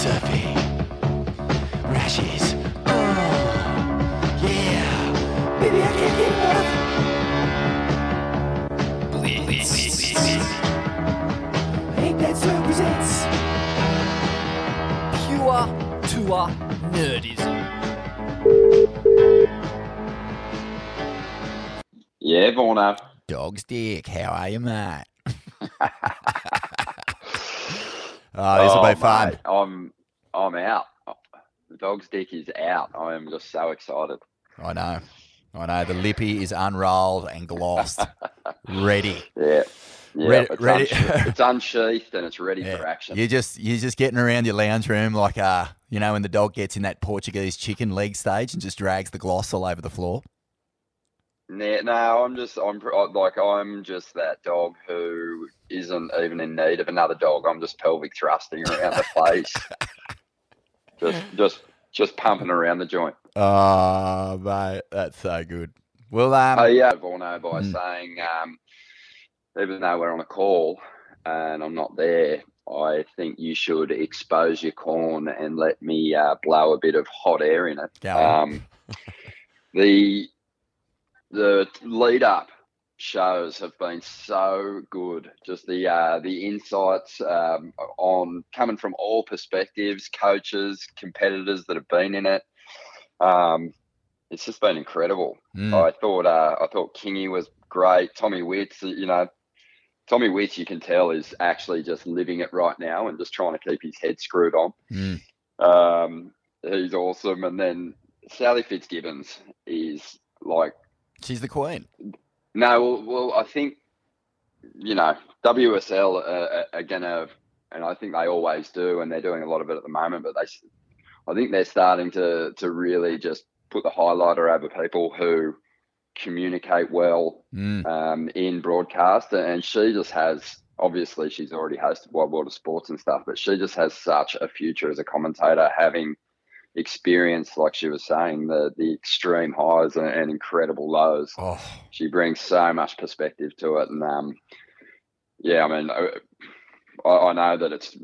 surfy. Rashes. Oh, yeah. Baby, I can't get enough. Blitz. Eight Bad Surf presents. Pure tour nerdism. Yeah, Vorno. Dog's dick. How are you, mate? oh, this will be fun. I'm I'm out. The dog's dick is out. I am just so excited. I know. I know. The lippy is unrolled and glossed. ready. Yeah. Yeah, Ready- it's, ready- unshe- it's unsheathed and it's ready Yeah. for action. You're just you're just getting around your lounge room like uh you know when the dog gets in that Portuguese chicken leg stage and just drags the gloss all over the floor. Nah, no, I'm just I'm like I'm just that dog who isn't even in need of another dog. I'm just pelvic thrusting around the place, just just just pumping around the joint. Oh mate, that's so good. Well, um, Oh yeah, Vorno by Mm. saying, um, even though we're on a call and I'm not there, I think you should expose your corn and let me uh, blow a bit of hot air in it. On. Um, the the lead up shows have been so good. Just the uh, the insights um, on coming from all perspectives, coaches, competitors that have been in it. Um, it's just been incredible. mm, I thought uh, I thought Kingy was great. Tommy Witts, you know, Tommy Witts, you can tell is actually just living it right now and just trying to keep his head screwed on. mm. Um, he's awesome. And then Sally Fitzgibbons is like, she's the queen. No, well, well I think you know WSL uh, are gonna, and I think they always do, and they're doing a lot of it at the moment. But they, I think they're starting to to really just put the highlighter over people who communicate well Mm, um, in broadcast, and she just has. Obviously, she's already hosted Wide World of Sports and stuff, but she just has such a future as a commentator, having experience, like she was saying, the the extreme highs and, and incredible lows oh, she brings so much perspective to it and um yeah i mean I, I know that it's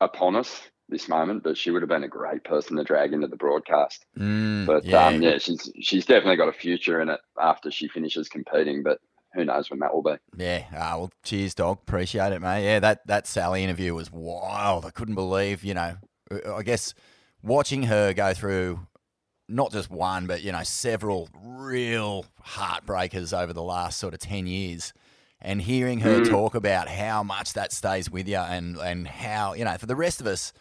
upon us this moment but she would have been a great person to drag into the broadcast mm, but yeah. um yeah she's she's definitely got a future in it after she finishes competing but who knows when that will be Yeah. Ah, well, cheers, dog. Appreciate it, mate. Yeah, that that Sally interview was wild. I couldn't believe, you know, uh, I guess watching her go through not just one, but you know, several real heartbreakers over the last sort of ten years, and hearing her Mm. talk about how much that stays with you, and and how you know, for the rest of us,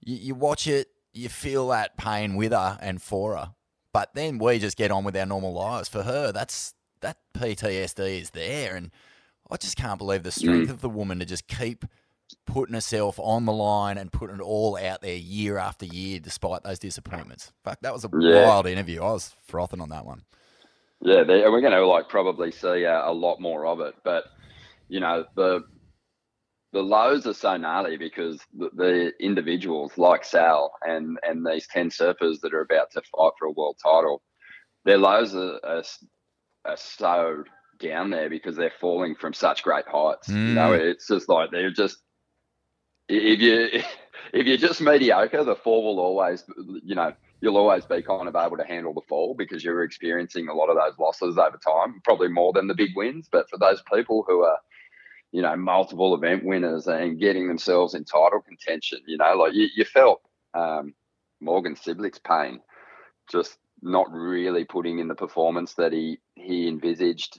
you, you watch it, you feel that pain with her and for her, but then we just get on with our normal lives. For her, that's that PTSD is there, and I just can't believe the strength of the woman to just keep putting herself on the line and putting it all out there year after year, despite those disappointments. Fuck, that was a Yeah. wild interview. I was frothing on that one. yeah they, we're going to like probably see a, a lot more of it but you know the the lows are so gnarly because the, the individuals like Sal and and these ten surfers that are about to fight for a world title, their lows are, are, are so down there because they're falling from such great heights. You know, Mm. it's just like they're just if you if you're just mediocre, the fall will always you know you'll always be kind of able to handle the fall because you're experiencing a lot of those losses over time, probably more than the big wins. But for those people who are you know, multiple event winners and getting themselves in title contention. You know, like you, you felt um, Morgan Cibilic's pain, just not really putting in the performance that he he envisaged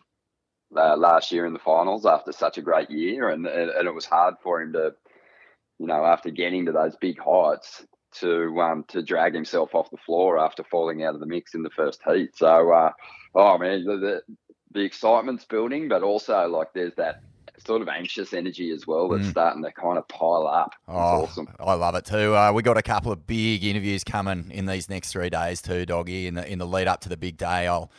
uh, last year in the finals after such a great year, and and it was hard for him to, you know, after getting to those big heights. To um to drag himself off the floor after falling out of the mix in the first heat. So, uh, oh man, the, the the excitement's building, but also like there's that sort of anxious energy as well that's Mm. starting to kind of pile up. It's Oh, awesome. I love it too. Uh, we got a couple of big interviews coming in these next three days too, doggy. In the in the lead up to the big day, I'll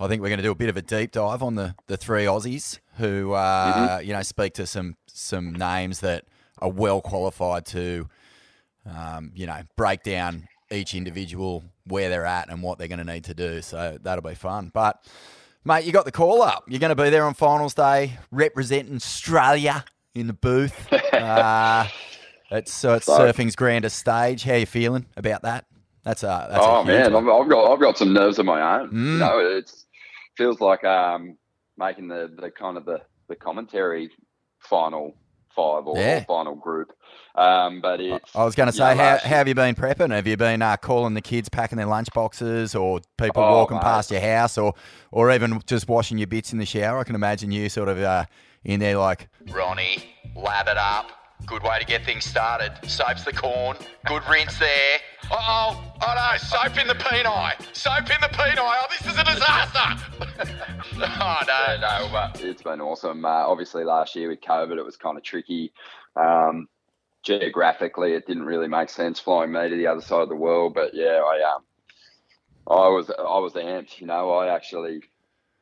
I think we're going to do a bit of a deep dive on the the three Aussies who uh, you know speak to some some names that are well qualified to um, you know break down each individual where they're at and what they're going to need to do. So that'll be fun. But mate, you got the call up. You're going to be there on finals day, representing Australia in the booth. uh, It's so it's surfing's grandest stage. How you feeling about that? That's a that's oh a man, one. I've, I've got I've got some nerves of my own. Mm. You know, it's feels like um making the, the kind of the, the commentary final five or, Yeah. final group. Um, but it's I was going to you know, say, how, how have you been prepping? Have you been uh, calling the kids packing their lunch boxes, or people Oh, walking mate. past your house, or or even just washing your bits in the shower? I can imagine you sort of uh, in there like, Ronnie, lab it up. Good way to get things started. Soap's the corn. Good rinse there. Uh oh. Oh no, soap in the peni. Soap in the peni. Oh, this is a disaster. oh Yeah, no, but it's been awesome. Uh, obviously, last year with COVID, it was kind of tricky. Um, geographically, it didn't really make sense flying me to the other side of the world. But yeah, I um, I was I was amped. You know, I actually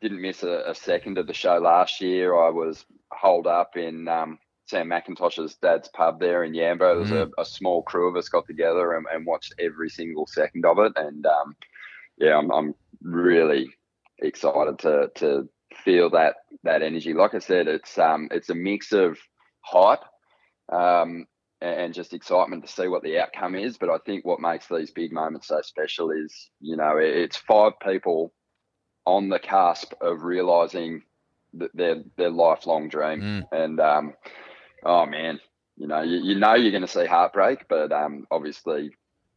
didn't miss a, a second of the show last year. I was holed up in um, Sam McIntosh's dad's pub there in Yamba. There was a, a small crew of us got together and, and watched every single second of it. And um, yeah, I'm, I'm really excited to to feel that that energy. Like I said, it's um it's a mix of hype um and, just excitement to see what the outcome is. But I think what makes these big moments so special is you know it, it's five people on the cusp of realizing th- their their lifelong dream, Mm. and um oh man, you know you, you know you're going to see heartbreak, but um obviously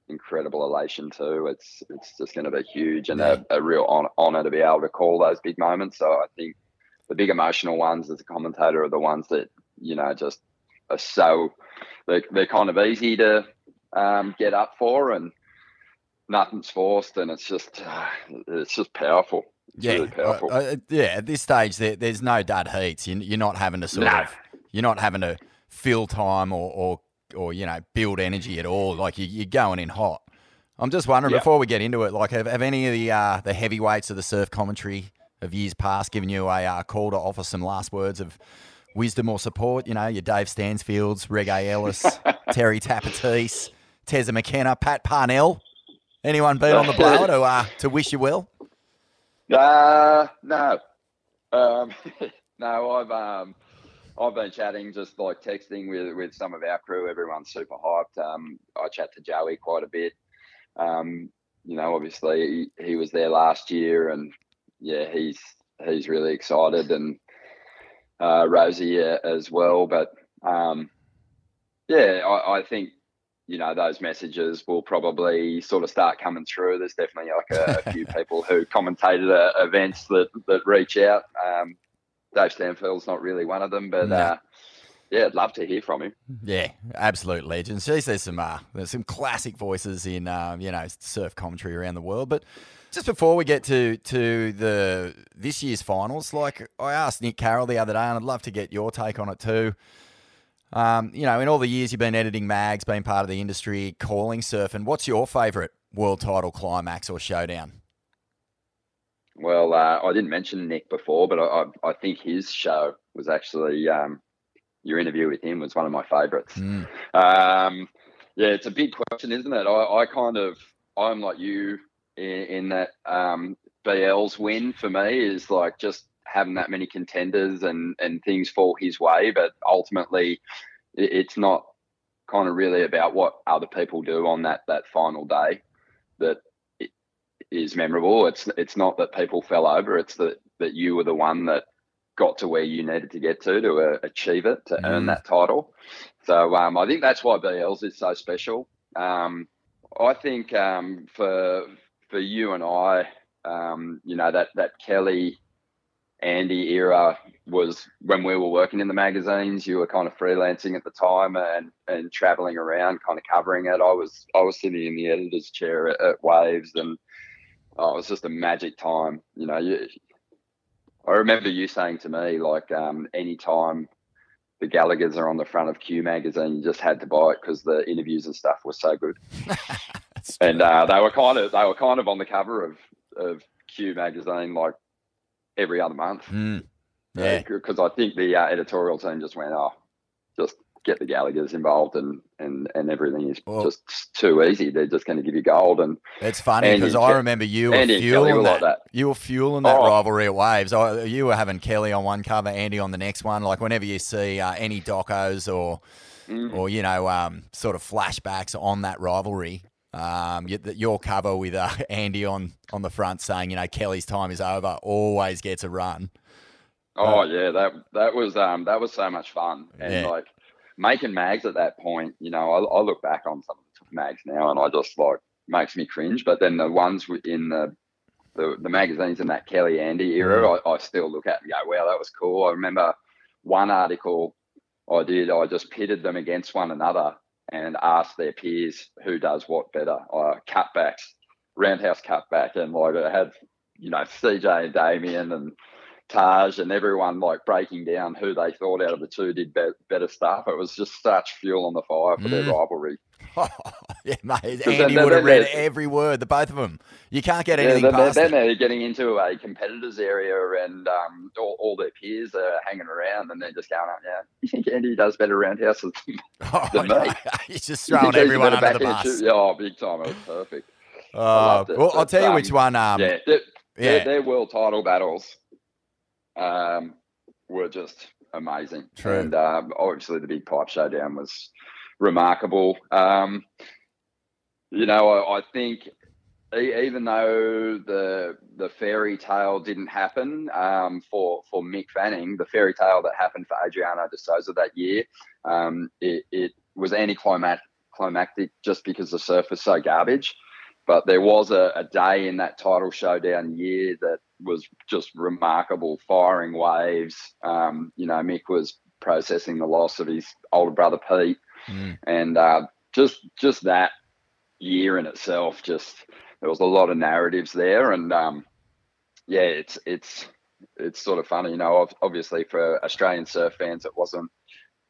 incredible elation too. It's it's just going to be huge and a, a real hon- honor to be able to call those big moments. So I think the big emotional ones as a commentator are the ones that you know just are so they're, they're kind of easy to um, get up for and nothing's forced and it's just it's just powerful. It's yeah, really powerful. uh, uh, yeah. At this stage, there, there's no dud heats. You, you're not having to sort No. of, you're not having to fill time or, or, or you know, build energy at all. Like you, you're going in hot. I'm just wondering Yeah. before we get into it, like have, have any of the uh, the heavyweights of the surf commentary of years past given you a uh, call to offer some last words of wisdom or support? You know, your Dave Stansfields, Reggae Ellis, Terry Tapatis, Tezza McKenna, Pat Parnell. Anyone been on the blower to uh, to wish you well? Uh, no. Um, no, I've um, I've been chatting, just like texting with with some of our crew. Everyone's super hyped. Um, I chat to Joey quite a bit. Um, you know, obviously he, he was there last year, and yeah, he's he's really excited, and uh, Rosie uh, as well. But um, yeah, I, I think you know those messages will probably sort of start coming through. There's definitely like a, a few people who commentated uh, events that that reach out. Um, Dave Stanfield's not really one of them, but No. uh, yeah, I'd love to hear from him. Yeah, absolute legends. Geez, says some uh, there's some classic voices in um, you know surf commentary around the world. But just before we get to to the this year's finals, like I asked Nick Carroll the other day, and I'd love to get your take on it too. Um, you know, in all the years you've been editing mags, being part of the industry, calling surfing, what's your favourite world title climax or showdown? Well, uh, I didn't mention Nick before, but I, I, I think his show was actually um, your interview with him was one of my favourites. Mm. Um, yeah, it's a big question, isn't it? I, I kind of, I'm like you in, in that um, BL's win for me is like just having that many contenders and, and things fall his way. But ultimately, it, it's not kind of really about what other people do on that, that final day that is memorable. It's, it's not that people fell over, it's that, that you were the one that got to where you needed to get to to uh, achieve it, to earn Mm. that title. So um, I think that's why BLs is so special. Um, I think um, for for you and I, um, you know that that Kelly Andy era was when we were working in the magazines. You were kind of freelancing at the time and and traveling around, kind of covering it. I was I was sitting in the editor's chair at, at Waves, and oh, it was just a magic time. You know, you, I remember you saying to me like, um, anytime the Gallagher's are on the front of Q magazine, you just had to buy it because the interviews and stuff were so good. And uh, they were kind of they were kind of on the cover of of Q magazine like every other month. Mm. Yeah. because I think the uh, editorial team just went, oh, just get the Gallagher's involved and and and everything is Well- just too easy. They're just going to give you gold and It's funny because I remember you were Andy and Kelly fueling that. like that. You were fueling that Oh. rivalry at Waves. I, you were having Kelly on one cover, Andy on the next one. Like whenever you see uh, any docos or Mm. or you know um, sort of flashbacks on that rivalry. Um, you, your cover with uh, Andy on, on the front saying, you know, Kelly's time is over, always gets a run. Oh yeah, that that was um that was so much fun and Yeah. like making mags at that point. You know, I, I look back on some of the mags now and I just like makes me cringe. But then the ones in the the, the magazines in that Kelly Andy era, I, I still look at and go, wow, that was cool. I remember one article I did. I just pitted them against one another and asked their peers who does what better. Uh, cutbacks, roundhouse cutback, and like I had you know CJ and Damien and Taj and everyone like breaking down who they thought out of the two did be- better stuff. It was just such fuel on the fire for their Mm. rivalry. yeah, mate. Andy would have read every word, the both of them. You can't get Yeah, anything then, past then they're getting into a competitors area and um, all, all their peers are hanging around and they're just going, yeah, you think Andy does better roundhouses than Oh, than no. me? He's just throwing everyone under the bus. Yeah, oh, big time. It was perfect. Uh, loved it, well, I'll tell you um, which one. Um, yeah, their, yeah. their, their world title battles um, were just amazing. True. And um, obviously, the big pipe showdown was remarkable. Um, you know, I, I think e- even though the the fairy tale didn't happen um, for for Mick Fanning, the fairy tale that happened for Adriano de Souza that year, um, it, it was anticlimactic just because the surf was so garbage. But there was a, a day in that title showdown year that was just remarkable, firing waves. Um, you know, Mick was processing the loss of his older brother Pete, Mm. and uh, just just that year in itself, just there was a lot of narratives there, and um, yeah, it's it's it's sort of funny, you know. Obviously, for Australian surf fans, it wasn't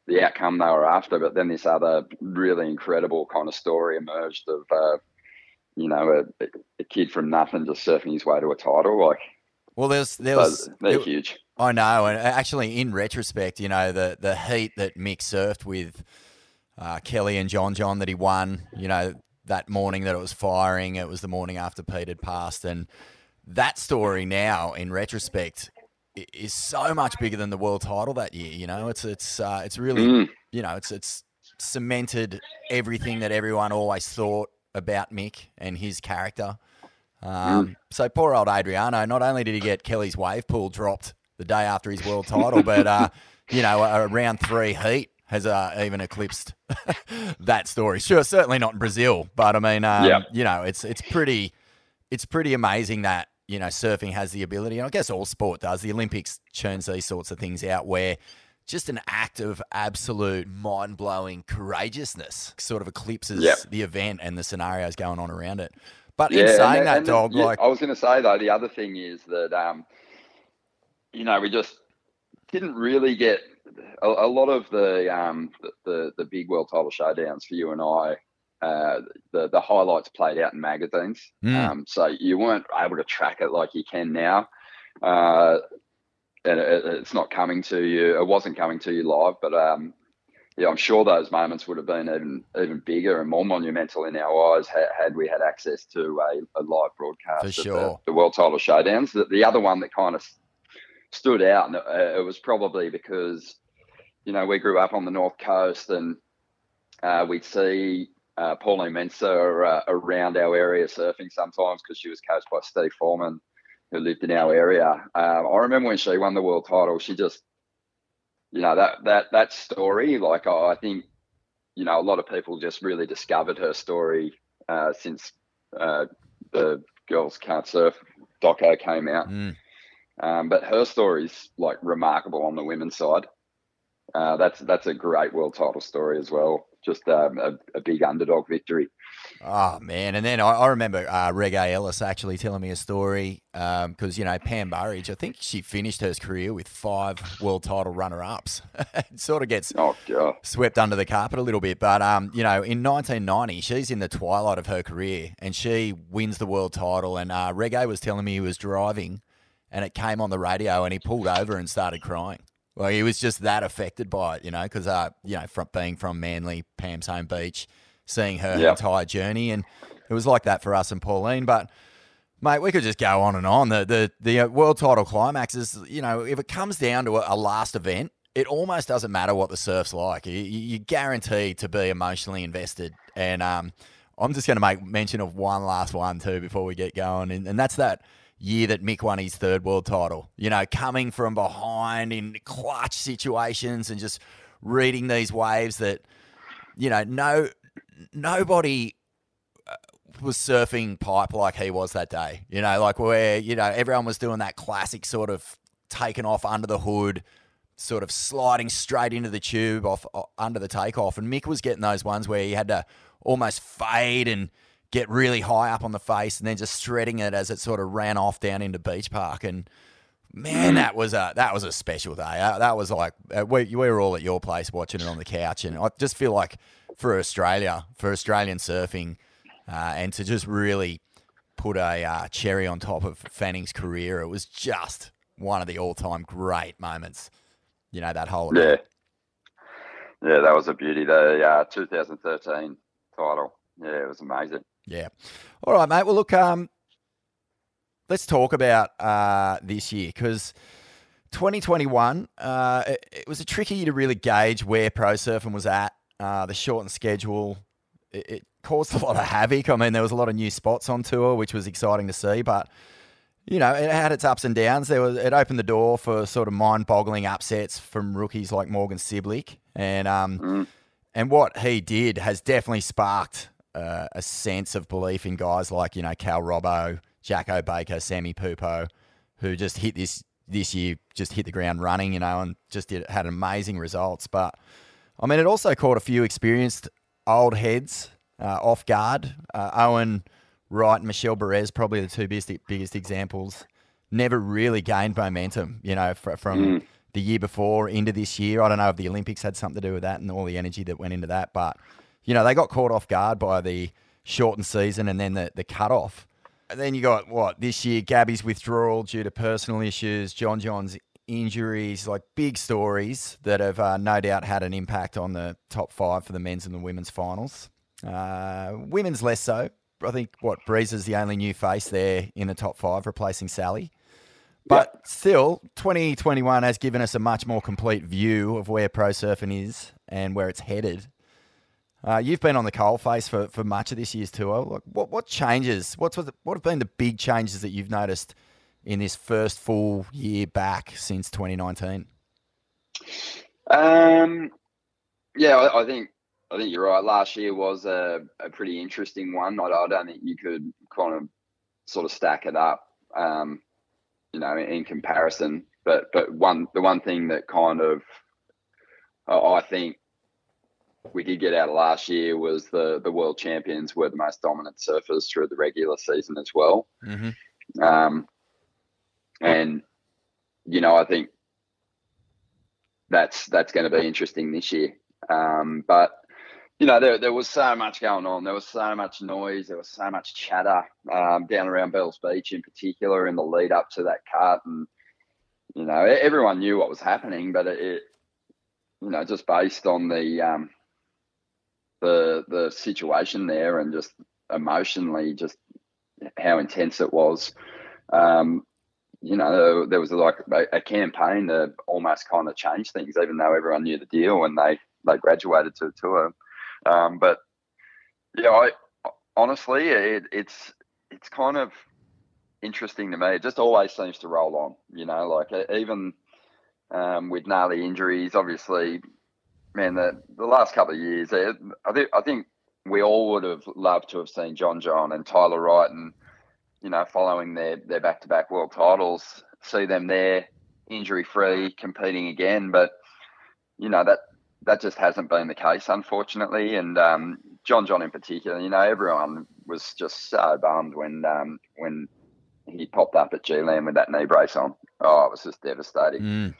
the outcome they were after, but then this other really incredible kind of story emerged of uh, you know a, a kid from nothing just surfing his way to a title. Like Well, there's there was they're there- huge. I know, and actually, in retrospect, you know, the the heat that Mick surfed with uh, Kelly and John John that he won, you know, that morning that it was firing, it was the morning after Pete had passed, and that story now, in retrospect, is so much bigger than the world title that year. You know, it's it's uh, it's really Mm. you know, it's it's cemented everything that everyone always thought about Mick and his character. Um, So poor old Adriano. Not only did he get Kelly's wave pool dropped the day after his world title, but uh, you know, a, a round three heat has uh, even eclipsed that story. Sure, certainly not in Brazil, but I mean, um, Yeah. you know, it's it's pretty it's pretty amazing that you know surfing has the ability, and I guess all sport does. The Olympics churns these sorts of things out where just an act of absolute mind blowing courageousness sort of eclipses Yep. the event and the scenarios going on around it. But in saying that, and dog, yeah, like I was going to say though, the other thing is that um, you know we just didn't really get a, a lot of the, um, the the the big world title showdowns for you and I. Uh, the the highlights played out in magazines, Mm. um, so you weren't able to track it like you can now. Uh, and it, it's not coming to you. It wasn't coming to you live, but um, yeah, I'm sure those moments would have been even even bigger and more monumental in our eyes had, had we had access to a, a live broadcast For of sure. the, the World Title Showdowns. The, the other one that kind of stood out, and uh, it was probably because you know we grew up on the north coast, and uh, we'd see uh, Pauline Menczer uh, around our area surfing sometimes because she was coached by Steve Foreman, who lived in our area. Um, I remember when she won the world title, she just you know that that that story like I, I think you know a lot of people just really discovered her story uh, since uh, the girls can't surf doco came out. Mm, um, but her story's like remarkable on the women's side uh, that's that's a great world title story as well just um, a, a big underdog victory Oh man! And then I, I remember uh, Reggae Ellis actually telling me a story because you know Pam Burridge, I think she finished her career with five world title runner-ups. it sort of gets oh swept under the carpet a little bit, but um, you know, in 1990, she's in the twilight of her career and she wins the world title. And uh, Reggae was telling me he was driving, and it came on the radio, and he pulled over and started crying. Like he was just that affected by it, you know, because uh, you know, from being from Manly, Pam's home beach, seeing her Yep. entire journey, and it was like that for us and Pauline. But mate, we could just go on and on. The the the uh, world title climax is, you know, if it comes down to a, a last event, it almost doesn't matter what the surf's like. You, you- you're guaranteed to be emotionally invested, and um, I'm just going to make mention of one last one too before we get going, and, and that's that year that Mick won his third world title. You know, coming from behind in clutch situations and just reading these waves that, you know, no nobody uh, was surfing pipe like he was that day. You know, like where you know everyone was doing that classic sort of taking off under the hood, sort of sliding straight into the tube off under the takeoff, and Mick was getting those ones where he had to almost fade and get really high up on the face, and then just shredding it as it sort of ran off down into Beach Park and. Man, that was a that was a special day. Uh, That was like uh, we, we were all at your place watching it on the couch, and I just feel like for Australia, for Australian surfing, uh, and to just really put a uh, cherry on top of Fanning's career, it was just one of the all-time great moments. You know that whole Yeah. Yeah, that was a beauty. The uh, 2013 title. Yeah, it was amazing. Yeah. All right, mate. Well, look, um, let's talk about uh, this year because 2021, uh, it, it was a tricky year to really gauge where pro surfing was at. Uh, the shortened schedule, it, it caused a lot of havoc. I mean, there was a lot of new spots on tour, which was exciting to see, but you know, it had its ups and downs. There was it opened the door for sort of mind-boggling upsets from rookies like Morgan Cibilic, and um, Mm. and what he did has definitely sparked uh, a sense of belief in guys like you know Cal Robbo, Jacko Baker, Sammy Pupo, who just hit this this year, just hit the ground running, you know, and just did, had amazing results. But I mean, it also caught a few experienced old heads uh, off guard. Uh, Owen Wright and Michel Bourez, probably the two biggest biggest examples, never really gained momentum. You know, fr- from Mm. the year before into this year. I don't know if the Olympics had something to do with that and all the energy that went into that, but you know, they got caught off guard by the shortened season and then the the cutoff. And then you got what this year? Gabby's withdrawal due to personal issues, John John's injuries, like big stories that have uh, no doubt had an impact on the top five for the men's and the women's finals. Uh, women's less so. I think what Breeze is the only new face there in the top five, replacing Sally. But still, 2021 has given us a much more complete view of where pro surfing is and where it's headed. Uh, you've been on the coal face for, for much of this year's tour. Like, what what changes? What's what what have been the big changes that you've noticed in this first full year back since 2019? Um, yeah, I, I think I think you're right. Last year was a, a pretty interesting one. I, I don't think you could kind of sort of stack it up, um, you know, in comparison. But but one the one thing that kind of I think we did get out of last year was the the world champions were the most dominant surfers through the regular season as well. Mm-hmm. Um, and you know, I think that's that's going to be interesting this year. Um, but you know, there there was so much going on. There was so much noise. There was so much chatter um, down around Bells Beach, in particular, in the lead up to that cut, and you know, everyone knew what was happening, but it, it you know, just based on the um, the the situation there and just emotionally, just how intense it was. Um, you know, there was like a, a campaign that almost kind of changed things, even though everyone knew the deal when they they graduated to the tour. Um, but yeah, I honestly, it, it's it's kind of interesting to me. It just always seems to roll on. You know, like even um, with gnarly injuries, obviously, man, the the last couple of years, eh, I think I think we all would have loved to have seen John John and Tyler Wright and you know, following their their back to back world titles, see them there injury free, competing again. But you know that that just hasn't been the case, unfortunately. And um, John John in particular, you know, everyone was just so bummed when um, when he popped up at G Land with that knee brace on. Oh, it was just devastating. Mm.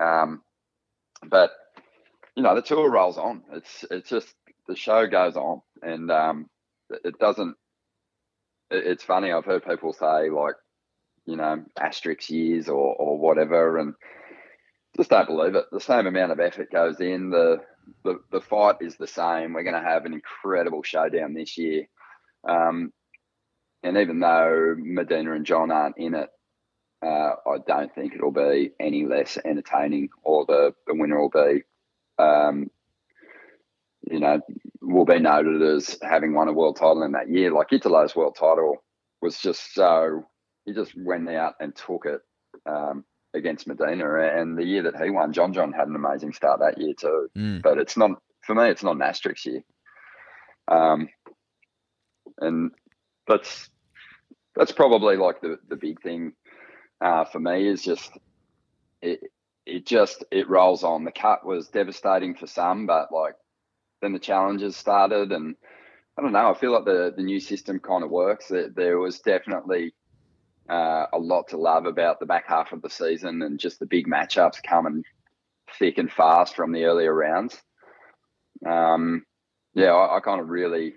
Um, but you know, the tour rolls on. It's it's just the show goes on, and um, it doesn't. it- It's funny. I've heard people say like, you know, asterisk years or or whatever, and just don't believe it. The same amount of effort goes in. The the, the fight is the same. We're going to have an incredible showdown this year. Um, and even though Medina and John aren't in it, uh, I don't think it'll be any less entertaining, or the, the winner will be, um, you know, will be noted as having won a world title in that year. Like Italo's world title was just so he just went out and took it um, against Medina, and the year that he won, John John had an amazing start that year too. Mm. But it's not for me. It's not an asterisk year. Um, and that's that's probably like the the big thing uh, for me is just it it just it rolls on. The cut was devastating for some, but like then the challenges started, and I don't know. I feel like the the new system kind of works. That there was definitely uh, a lot to love about the back half of the season, and just the big matchups coming thick and fast from the earlier rounds. Um, yeah, I, I kind of really,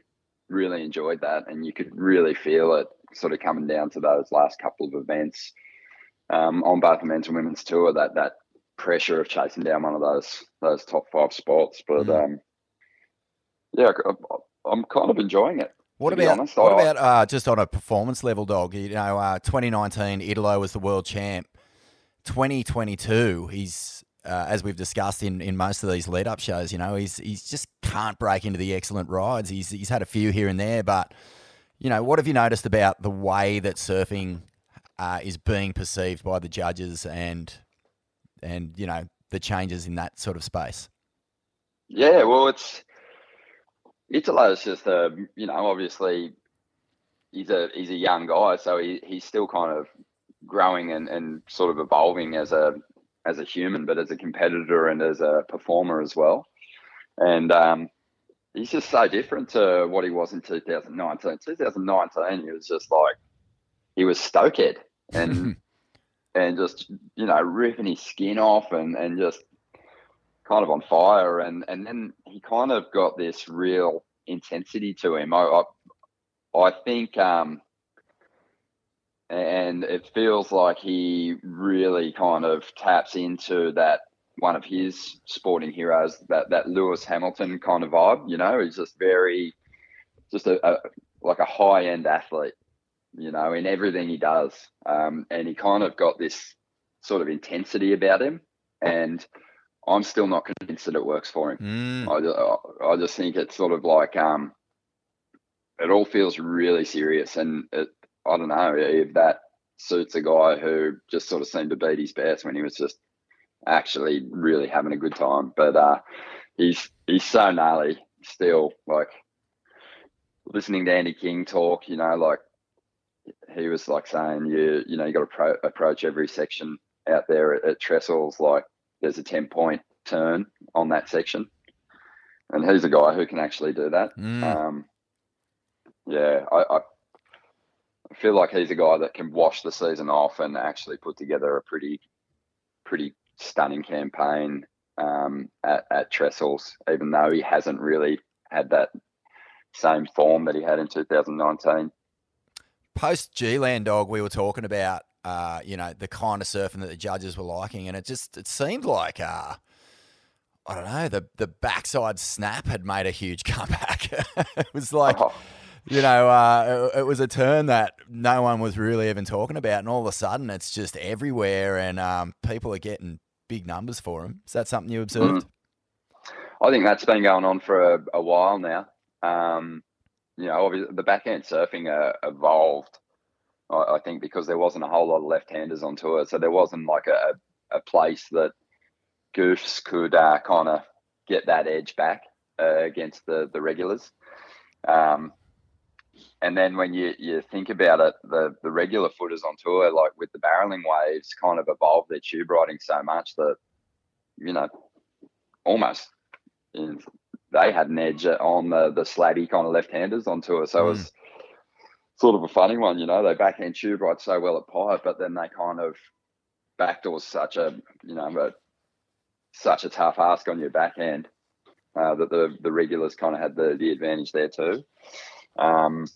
really enjoyed that, and you could really feel it sort of coming down to those last couple of events um, on both the men's and women's tour. That that pressure of chasing down one of those those top five spots, but Mm. um, yeah, I- I'm kind of enjoying it. What to be about honest. what I- about uh, just on a performance level, dog? You know, uh, 2019 Italo was the world champ. 2022, he's uh, as we've discussed in, in most of these lead up shows. You know, he's he's just can't break into the excellent rides. He's he's had a few here and there, but you know, what have you noticed about the way that surfing uh, is being perceived by the judges and and you know the changes in that sort of space? Yeah, well, it's Italo's just a you know obviously he's a he's a young guy, so he, he's still kind of growing and, and sort of evolving as a as a human, but as a competitor and as a performer as well. And um, he's just so different to what he was in 2019. 2019, he was just like he was stoked, and and just you know ripping his skin off and and just kind of on fire. And and then he kind of got this real intensity to him. I i, I think um and it feels like he really kind of taps into that one of his sporting heroes that that lewis hamilton kind of vibe you know? He's just very just a, a like a high end athlete you know in everything he does um and he kind of got this sort of intensity about him and I'm still not convinced that it works for him. Mm. I, I just think it's sort of like um, it all feels really serious, and it, I don't know if that suits a guy who just sort of seemed to beat his best when he was just actually really having a good time. But uh, he's he's so gnarly still. Like listening to Andy King talk, you know, like he was like saying you you know you got to pro- approach every section out there at, at Trestles like there's a 10 point turn on that section. And he's a guy who can actually do that. Mm. Um, yeah, I, I I feel like he's a guy that can wash the season off and actually put together a pretty, pretty stunning campaign um, at, at Trestles, even though he hasn't really had that same form that he had in 2019. Post G Land dog, we were talking about, uh, you know, the kind of surfing that the judges were liking, and it just it seemed like, uh, I don't know, the the backside snap had made a huge comeback. it was like, Oh, you know, uh, it, it was a turn that no one was really even talking about, and all of a sudden it's just everywhere, and um, people are getting big numbers for them. Is that something you observed? I think that's been going on for a, a while now. Um, you know, obviously the backhand surfing uh, evolved. I, I think because there wasn't a whole lot of left-handers on tour, so there wasn't like a, a place that goofs could uh, kind of get that edge back uh, against the the regulars. Um, and then when you, you think about it, the, the regular footers on tour, like with the barreling waves, kind of evolved their tube riding so much that, you know, almost in, they had an edge on the, the slabby kind of left-handers on tour. So it was sort of a funny one, you know, they backhand tube right so well at pipe, but then they kind of backdoor such a, you know, a, such a tough ask on your backhand uh, that the, the regulars kind of had the, the advantage there too. Um,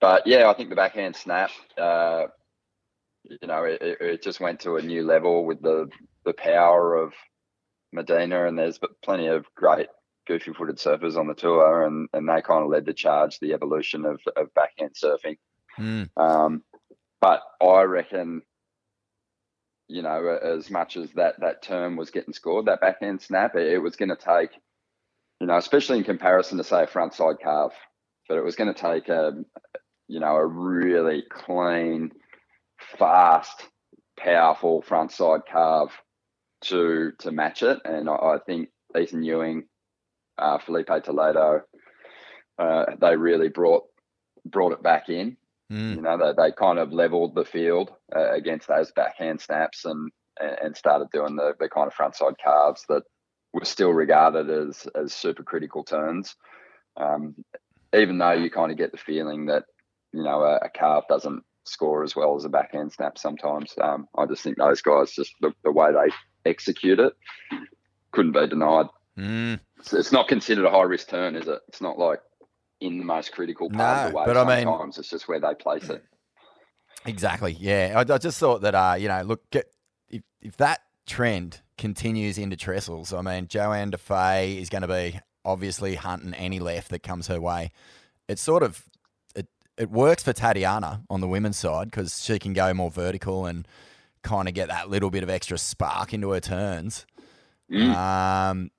but yeah, I think the backhand snap, uh, you know, it, it, it just went to a new level with the the power of Medina, and there's plenty of great goofy footed surfers on the tour, and, and they kind of led the charge, the evolution of, of backhand surfing. Mm. Um, but I reckon, you know, as much as that that term was getting scored, that backhand snap, it, it was going to take, you know, especially in comparison to say a front side carve, but it was going to take a, you know, a really clean, fast, powerful front side carve to to match it. And I, I think Ethan Ewing, uh, Filipe Toledo, uh, they really brought brought it back in. Mm. You know, they, they kind of leveled the field uh, against those backhand snaps and and started doing the, the kind of frontside carves that were still regarded as as super critical turns. Um, even though you kind of get the feeling that you know a, a carve doesn't score as well as a backhand snap sometimes. Um, I just think those guys just the, the way they execute it couldn't be denied. Mm. It's, it's not considered a high risk turn, is it? It's not like in the most critical part No, of the way. but I mean- it's just where they place it. Exactly. Yeah. I, I just thought that, uh, you know, look, get, if, if that trend continues into trestles, I mean, Johanne Defay is going to be obviously hunting any left that comes her way. It's sort of, it, it works for Tatiana on the women's side because she can go more vertical and kind of get that little bit of extra spark into her turns. Mm. Um,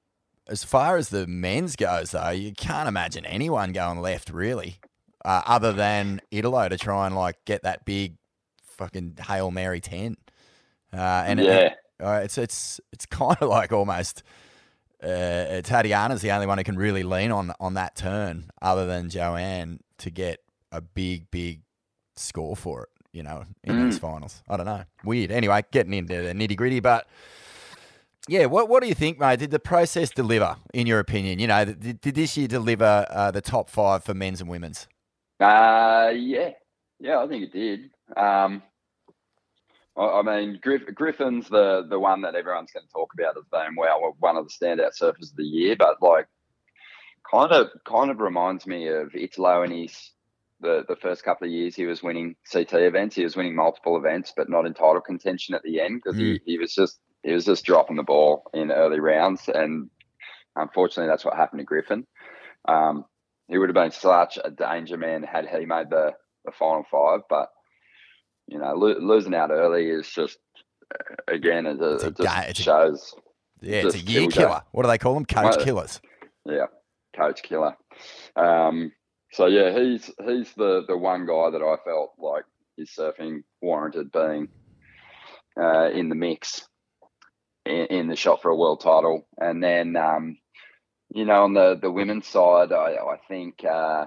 as far as the men's goes, though, you can't imagine anyone going left really, uh, other than Italo to try and like get that big fucking hail mary ten. Uh, and it- yeah, uh, it's it's it's kind of like almost uh, Tatiana's the only one who can really lean on on that turn, other than Johanne, to get a big big score for it. You know, in Mm. these finals. I don't know. Weird. Anyway, getting into the nitty gritty, but yeah, what what do you think, mate? Did the process deliver, in your opinion? You know, did, did this year deliver uh, the top five for men's and women's? uh, yeah, yeah. I think it did. Um, I, I mean, Griff, Griffin's the the one that everyone's going to talk about as being well one of the standout surfers of the year, but like, kind of kind of reminds me of Italo and his the the first couple of years he was winning CT events. He was winning multiple events, but not in title contention at the end because he, he was just he was just dropping the ball in early rounds, and unfortunately, that's what happened to Griffin. Um, he would have been such a danger man had he made the, the final five, but you know, lo- losing out early is just again it, It's a it just ga- it's a- shows Yeah, it's a year killed killer. What do they call them? Coach killers. yeah, coach killer. Um, so yeah, he's he's the the one guy that I felt like his surfing warranted being uh, in the mix in, in the shot for a world title. And then um, you know on the the women's side, I I think uh,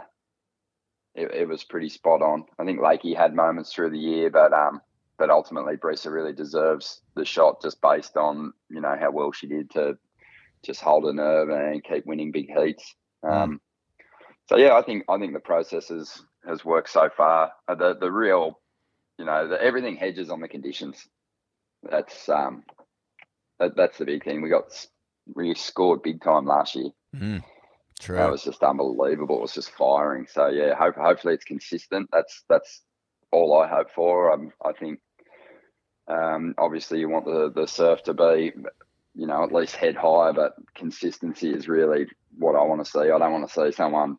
it, it was pretty spot on. I think Lakey had moments through the year, but um. But ultimately, Brisa really deserves the shot just based on you know how well she did to just hold a nerve and keep winning big heats. Um, so yeah, I think I think the process has has worked so far. Uh, The the real, you know, the, everything hedges on the conditions. That's um, that, that's the big thing. We got we scored big time last year. Mm, true. That was just unbelievable. It was just firing. So yeah, hope, hopefully it's consistent. That's that's all I hope for. Um, I think um, obviously you want the the surf to be, you know, at least head high, but consistency is really what I want to see. I don't want to see someone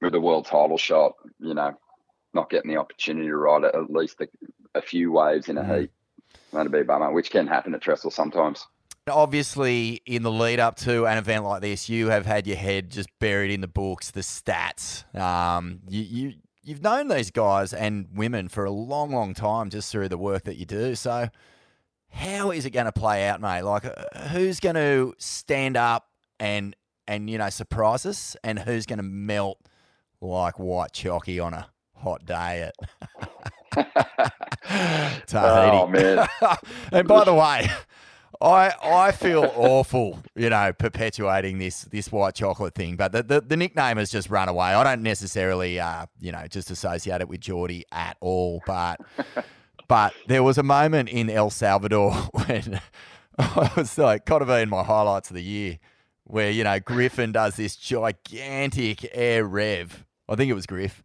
with a world title shot, you know, not getting the opportunity to ride at least a, a few waves in a Mhm. heat. That'd be a bummer, which can happen at Trestle sometimes. Obviously, in the lead up to an event like this, you have had your head just buried in the books, the stats. Um, you, you you've known these guys and women for a long, long time just through the work that you do. So, how is it going to play out, mate? Like, uh, who's going to stand up and and you know surprise us, and who's going to melt like white chalky on a hot day at? Oh, man. and by the way, I I feel awful, you know, perpetuating this this white chocolate thing. But the, the, the nickname has just run away. I don't necessarily, uh, you know, just associate it with Jordy at all. But but there was a moment in El Salvador when I was like, kind of been my highlights of the year, where you know Griffin does this gigantic air rev. I think it was Griff.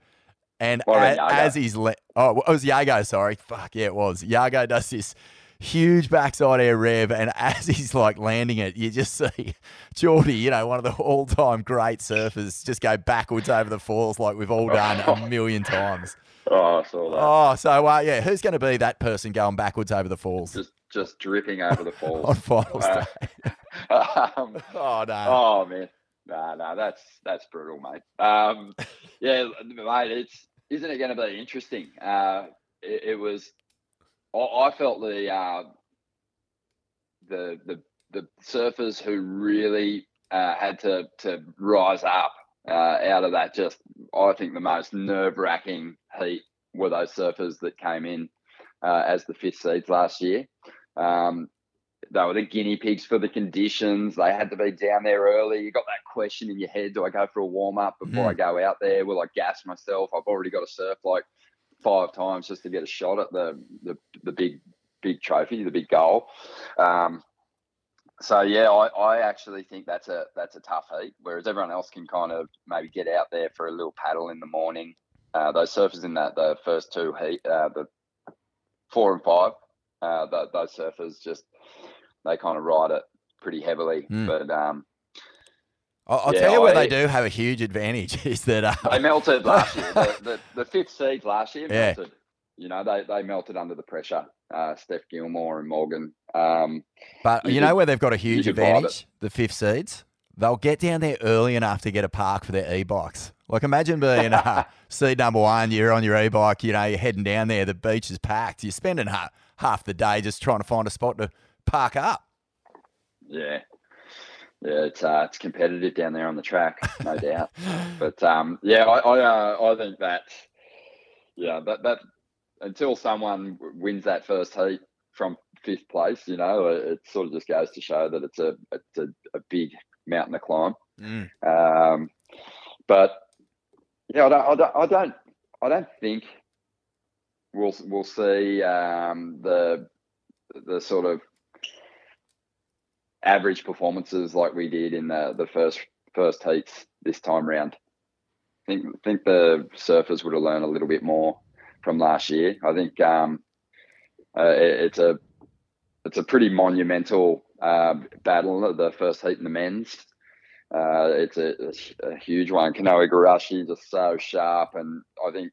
And Or a- Yago. as he's le- oh, it was Yago. Sorry, fuck yeah, it was Yago. Does this huge backside air rev, and as he's like landing it, you just see Jordy, you know, one of the all-time great surfers, just go backwards over the falls like we've all done a million times. Oh, I saw that. Oh, so uh, yeah, who's going to be that person going backwards over the falls Just just dripping over the falls. on finals Uh, day? um, Oh no. oh man, no, no, that's that's brutal, mate. Um, yeah, mate, it's isn't it going to be interesting? Uh, it, it was. I, I felt the uh, the the the surfers who really uh, had to to rise up uh, out of that. Just I think the most nerve wracking heat were those surfers that came in uh, as the fifth seeds last year. Um, they were the guinea pigs for the conditions. They had to be down there early. You got that question in your head: Do I go for a warm up before I go out there? Will I gas myself? I've already got to surf like five times just to get a shot at the the, the big big trophy, the big goal. Um, so yeah, I, I actually think that's a that's a tough heat. Whereas everyone else can kind of maybe get out there for a little paddle in the morning. Uh, those surfers in that the first two heat, uh, the four and five, uh, th- those surfers just they kind of ride it pretty heavily. Mm. But um, I'll, I'll yeah, tell you where I- they do have a huge advantage is that uh, they melted last year. The, the, the fifth seeds last year Yeah. melted. You know, they, they melted under the pressure. Uh, Steph Gilmore and Morgan. Um, But You you, could- know where they've got a huge could advantage? The fifth seeds. They'll get down there early enough to get a park for their e-bikes. Like imagine being uh, seed number one, you're on your e-bike, you know, you're heading down there, the beach is packed, you're spending half, half the day just trying to find a spot to park up. yeah, yeah, it's uh, it's competitive down there on the track, no doubt. But um, yeah, I I, uh, I think that yeah, that that until someone wins that first heat from fifth place, you know, it, it sort of just goes to show that it's a it's a, a big mountain to climb. Mm. Um, but yeah, I don't, I don't, I don't, I don't think we'll we'll see um, the the sort of average performances like we did in the the first first heats this time round. I think think the surfers would have learned a little bit more from last year. I think um, uh, it- it's a it's a pretty monumental uh, battle. The first heat in the men's. Uh, it's a, a, a huge one. Kanoa Igarashi just so sharp, and I think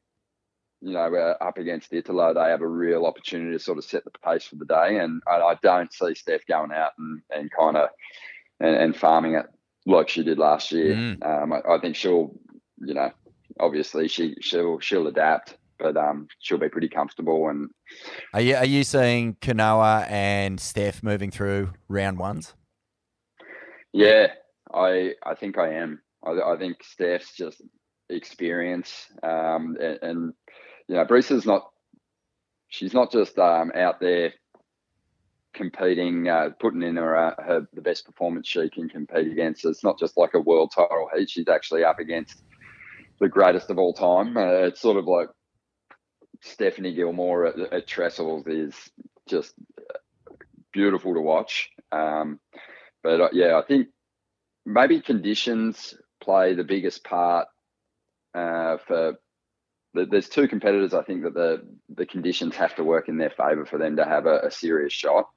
you know we're up against the Italo. They have a real opportunity to sort of set the pace for the day, and I, I don't see Steph going out and, and kind of and, and farming it like she did last year. Mm. Um, I, I think she'll, you know, obviously she she'll she'll adapt, but um, she'll be pretty comfortable and Are you are you seeing Kanoa and Steph moving through round ones? Yeah, I I think I am. I, I think Steph's just experience, um, and, and you know, Bruce's not. She's not just um, out there competing, uh, putting in her, uh, her the best performance she can compete against. It's not just like a world title heat. She's actually up against the greatest of all time. Uh, it's sort of like Stephanie Gilmore at, at Trestles is just beautiful to watch. Um, but uh, yeah, I think maybe conditions play the biggest part uh, for. Th- There's two competitors. I think that the the conditions have to work in their favour for them to have a, a serious shot,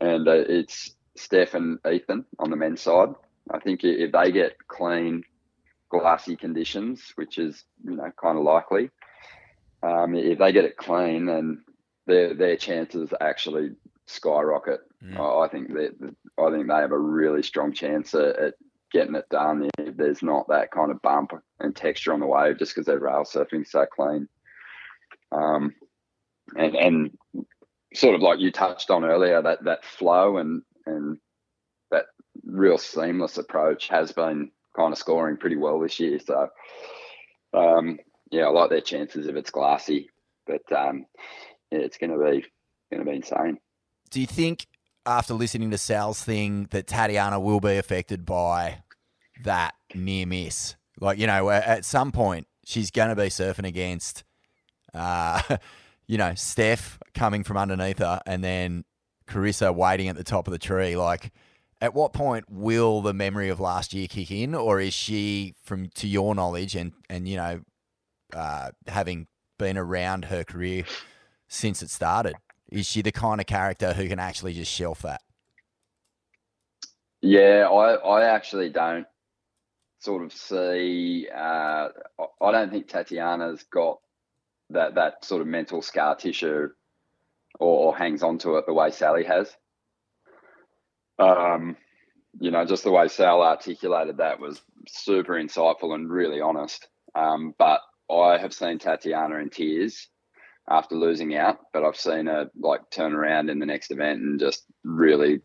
and uh, it's Steph and Ethan on the men's side. I think if they get clean, glassy conditions, which is you know kind of likely, um, if they get it clean, then their their chances actually skyrocket. Mm. I I think that I think they have a really strong chance at, at getting it done if there's not that kind of bump and texture on the wave just because they're rail surfing so clean. Um, and and sort of like you touched on earlier, that that flow and and that real seamless approach has been kind of scoring pretty well this year. So um, yeah, I like their chances if it's glassy, but um, yeah, it's going to be going to be insane. Do you think after listening to Sal's thing that Tatiana will be affected by that near miss? Like, you know, at some point she's going to be surfing against, uh, you know, Steph coming from underneath her and then Carissa waiting at the top of the tree. Like, at what point will the memory of last year kick in, or is she, from to your knowledge and and you know, uh, having been around her career since it started, is she the kind of character who can actually just shelf that? Yeah, I, I actually don't sort of see. Uh, I don't think Tatiana's got that that sort of mental scar tissue or, or hangs on to it the way Sally has. Um, you know, just the way Sal articulated that was super insightful and really honest. Um, but I have seen Tatiana in tears after losing out, but I've seen her like turn around in the next event and just really,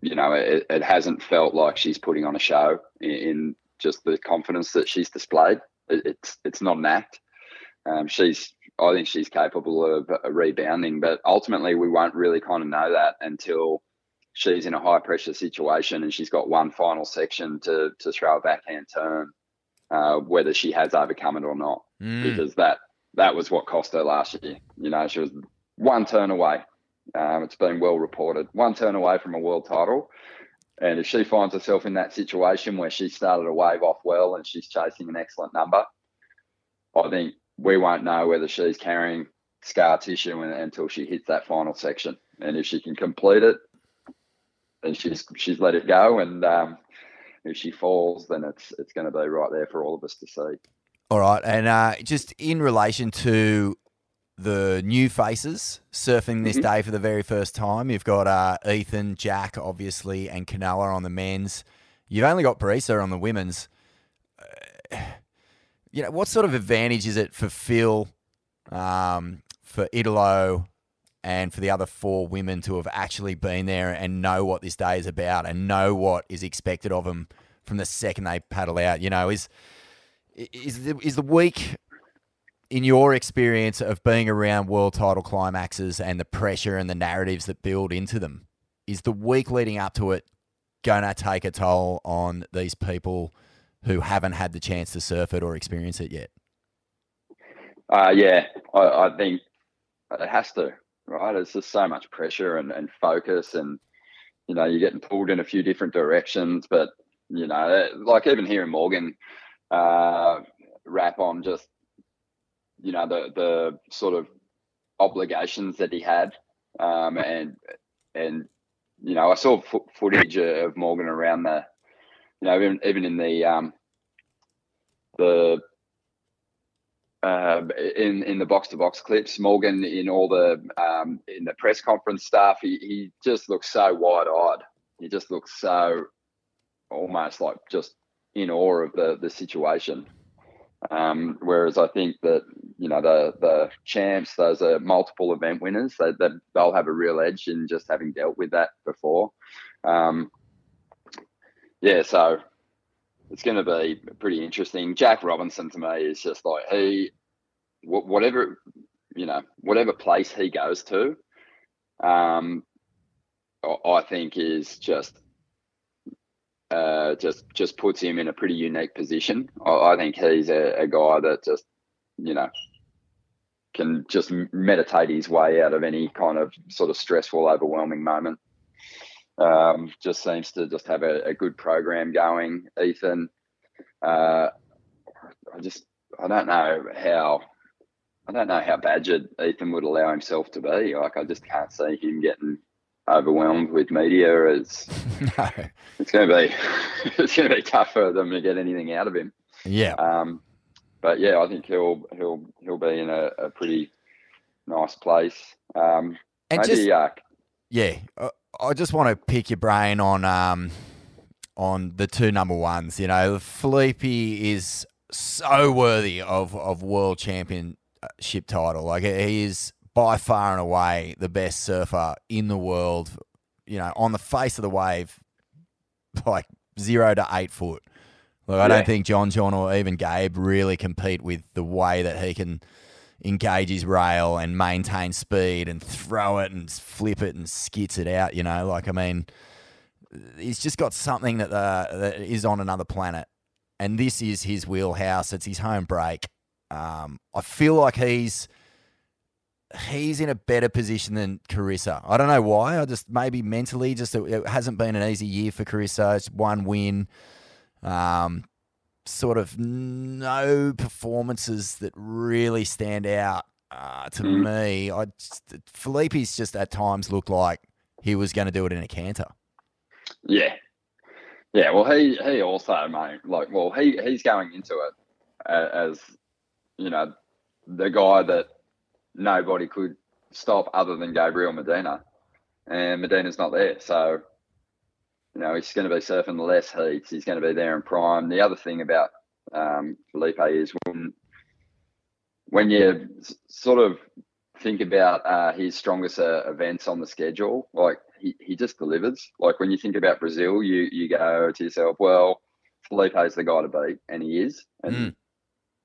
you know, it, it hasn't felt like she's putting on a show in, in just the confidence that she's displayed. It, it's it's not an act. Um, she's I think she's capable of rebounding, but ultimately we won't really kind of know that until she's in a high pressure situation and she's got one final section to to throw a backhand turn, uh, whether she has overcome it or not, mm. because that that was what cost her last year. You know, she was one turn away. Um, it's been well reported, one turn away from a world title. And if she finds herself in that situation where she started to wave off well and she's chasing an excellent number, I think we won't know whether she's carrying scar tissue until she hits that final section. And if she can complete it, and she's she's let it go. And um, if she falls, then it's it's going to be right there for all of us to see. All right, and uh, just in relation to the new faces surfing this mm-hmm. day for the very first time, you've got uh, Ethan, Jack, obviously, and Kanoa on the men's. You've only got Brisa on the women's. Uh, you know, what sort of advantage is it for Phil, um, for Italo, and for the other four women to have actually been there and know what this day is about and know what is expected of them from the second they paddle out. You know, is is the, is the week in your experience of being around world title climaxes and the pressure and the narratives that build into them, is the week leading up to it going to take a toll on these people who haven't had the chance to surf it or experience it yet? Uh, yeah, I, I think it has to right? It's just so much pressure and, and focus, and you know, you're getting pulled in a few different directions. But you know, like even here in Morgan, uh, rap on just you know the the sort of obligations that he had, um, and and you know, I saw footage of Morgan around the, you know, even even in the um, the uh, in in the box to box clips. Morgan in all the um, in the press conference stuff, he, he just looks so wide eyed. He just looks so almost like just in awe of the the situation. Um, whereas I think that you know the the champs, those are multiple event winners. They, they they'll have a real edge in just having dealt with that before. Um, yeah, so it's going to be pretty interesting. Jack Robinson to me is just like he, whatever you know, whatever place he goes to, um, I think is just uh, just just puts him in a pretty unique position. I, I think he's a, a, guy that just you know can just meditate his way out of any kind of sort of stressful, overwhelming moment. Um, just seems to just have a, a good program going. Ethan, uh, I just I don't know how I don't know how badgered Ethan would allow himself to be. Like I just can't see him getting overwhelmed with media. As no. it's going to be it's going to be tough for them to get anything out of him. Yeah. Um, but yeah, I think he'll he'll he'll be in a, a pretty nice place. Um, and maybe, just, uh, yeah, uh, I just want to pick your brain on um, on the two number ones. You know, Filipe is so worthy of of world championship title. Like he is by far and away the best surfer in the world. You know, on the face of the wave, like zero to eight foot. Like I yeah. don't think John John or even Gabe really compete with the way that he can engage his rail and maintain speed and throw it and flip it and skits it out. You know, like I mean, he's just got something that uh, that is on another planet, and this is his wheelhouse. It's his home break. Um, I feel like he's he's in a better position than Carissa. I don't know why. I just maybe mentally, just it hasn't been an easy year for Carissa. It's one win. Um, sort of no performances that really stand out uh, to Mm. me, I just, Filipe's just at times looked like he was going to do it in a canter. Yeah, yeah. Well, he he also mate, like, well, he he's going into it as you know the guy that nobody could stop other than Gabriel Medina, and Medina's not there, so you know he's going to be surfing less heats. He's going to be there in prime. The other thing about um, Filipe is when when you sort of think about uh, his strongest uh, events on the schedule, like he, he just delivers. Like when you think about Brazil, you you go to yourself, well, Filipe's the guy to beat, and he is, and Mm.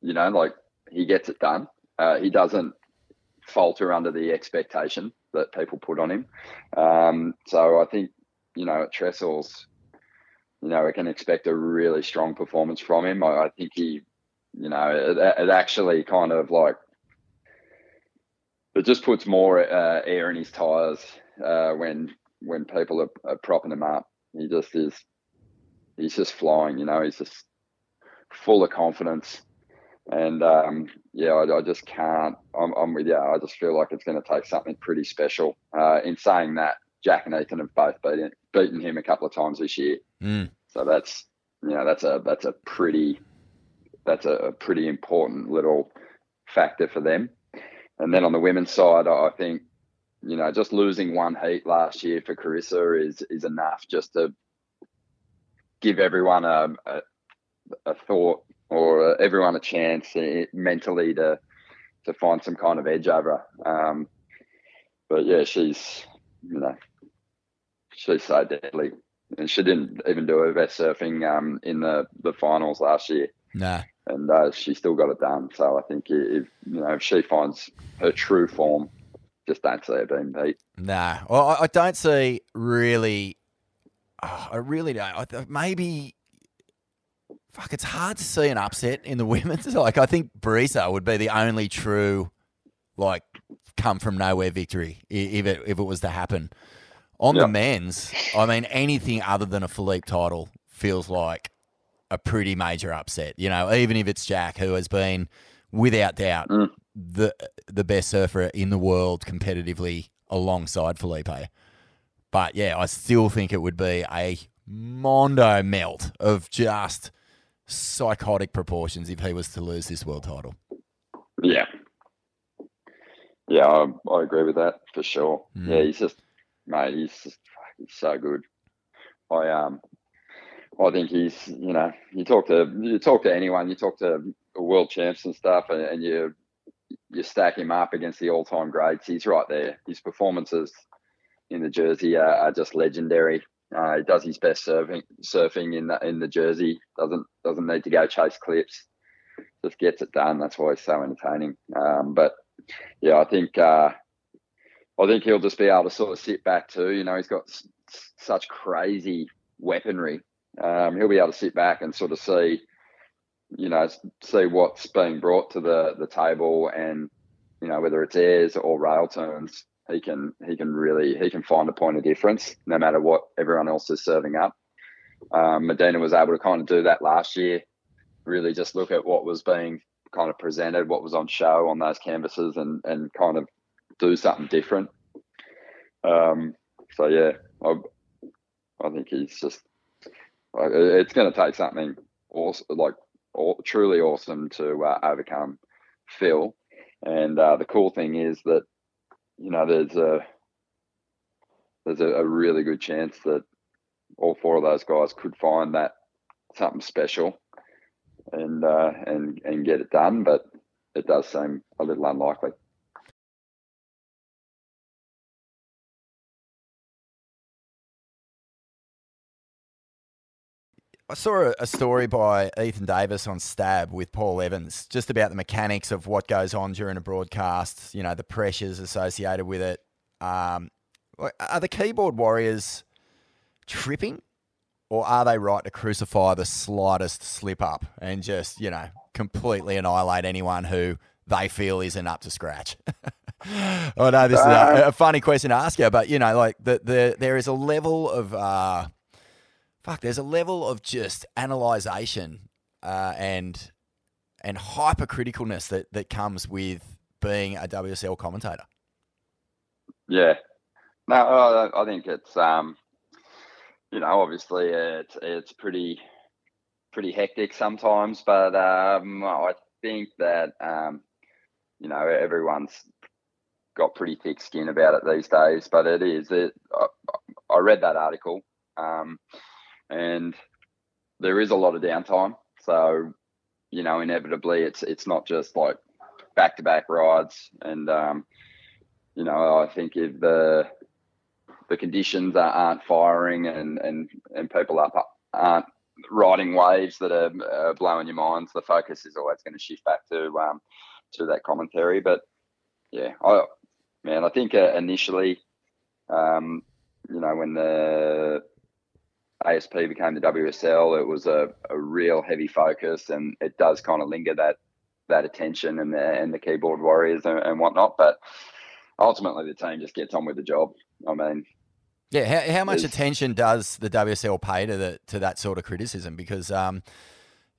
you know, like he gets it done. Uh, he doesn't falter under the expectation that people put on him. Um, so I think you know at Trestles, you know, we can expect a really strong performance from him. I, I think he, you know, it, it actually kind of like it just puts more uh, air in his tires uh, when when people are, are propping him up. He just is. He's just flying. You know, he's just full of confidence. And um, yeah, I, I just can't. I'm, I'm with you. I just feel like it's going to take something pretty special. Uh, in saying that, Jack and Ethan have both beaten beaten him a couple of times this year. Mm. So that's you know that's a that's a pretty that's a, a pretty important little factor for them. And then on the women's side, I think you know just losing one heat last year for Carissa is is enough just to give everyone a a, a thought or uh, everyone a chance uh, mentally to to find some kind of edge over. her. Um, but yeah, she's you know she's so deadly and she didn't even do her best surfing um, in the, the finals last year, Nah. and uh, she still got it done. So I think if you know if she finds her true form, just don't see her being beat. Nah. Well, I, I don't see really. oh, I really don't. I th- maybe. Fuck, it's hard to see an upset in the women's. Like, I think Brisa would be the only true, like, come from nowhere victory if it if it was to happen. On the men's, I mean, anything other than a Filipe title feels like a pretty major upset. You know, even if it's Jack, who has been, without doubt, Mm. the the best surfer in the world competitively alongside Filipe. But yeah, I still think it would be a mondo melt of just psychotic proportions if he was to lose this world title. Yeah, yeah, I, I agree with that for sure. Mm. Yeah, he's just mate, he's just he's so good. I um, I think he's you know you talk to you talk to anyone, you talk to world champs and stuff, and, and you you stack him up against the all time greats. He's right there. His performances in the jersey are, are just legendary. Uh, he does his best surfing surfing in the in the jersey. Doesn't doesn't need to go chase clips. Just gets it done. That's why he's so entertaining. Um, but yeah, I think uh, I think he'll just be able to sort of sit back too. You know, he's got s- such crazy weaponry. Um, he'll be able to sit back and sort of see, you know, see what's being brought to the the table, and you know whether it's airs or rail turns. He can he can really he can find a point of difference no matter what everyone else is serving up. Um, Medina was able to kind of do that last year. Really, just look at what was being kind of presented, what was on show on those canvases, and and kind of do something different. Um, so yeah, I, I think he's just it's going to take something awesome, like aw- truly awesome to uh, overcome Phil. And uh, the cool thing is that you know there's a there's a, a really good chance that all four of those guys could find that something special and uh, and and get it done, but it does seem a little unlikely. I saw a, a story by Ethan Davis on Stab with Paul Evans, just about the mechanics of what goes on during a broadcast. You know, the pressures associated with it. Um, are the keyboard warriors tripping, or are they right to crucify the slightest slip up and just you know completely annihilate anyone who they feel isn't up to scratch? I know this is a, a funny question to ask you, but you know, like the, the there is a level of uh, fuck, there's a level of just analyzation uh, and and hypercriticalness that that comes with being a WSL commentator? Yeah, no, I, think it's um, you know, obviously it's it's pretty pretty hectic sometimes, but um, I think that um, you know everyone's got pretty thick skin about it these days. But it is it. I, I read that article, um, and there is a lot of downtime. So you know, inevitably, it's it's not just like back to back rides, and um, you know, I think if the the conditions aren't firing and and and people up aren't riding waves that are, are blowing your minds, the focus is always going to shift back to um, to that commentary. But yeah, I man, I think uh, initially, um, you know, when the ASP became the WSL, it was a, a real heavy focus, and it does kind of linger that that attention and the and the keyboard warriors and, and whatnot. But ultimately, the team just gets on with the job. I mean, yeah, how, how much attention does the WSL pay to the to that sort of criticism? Because um,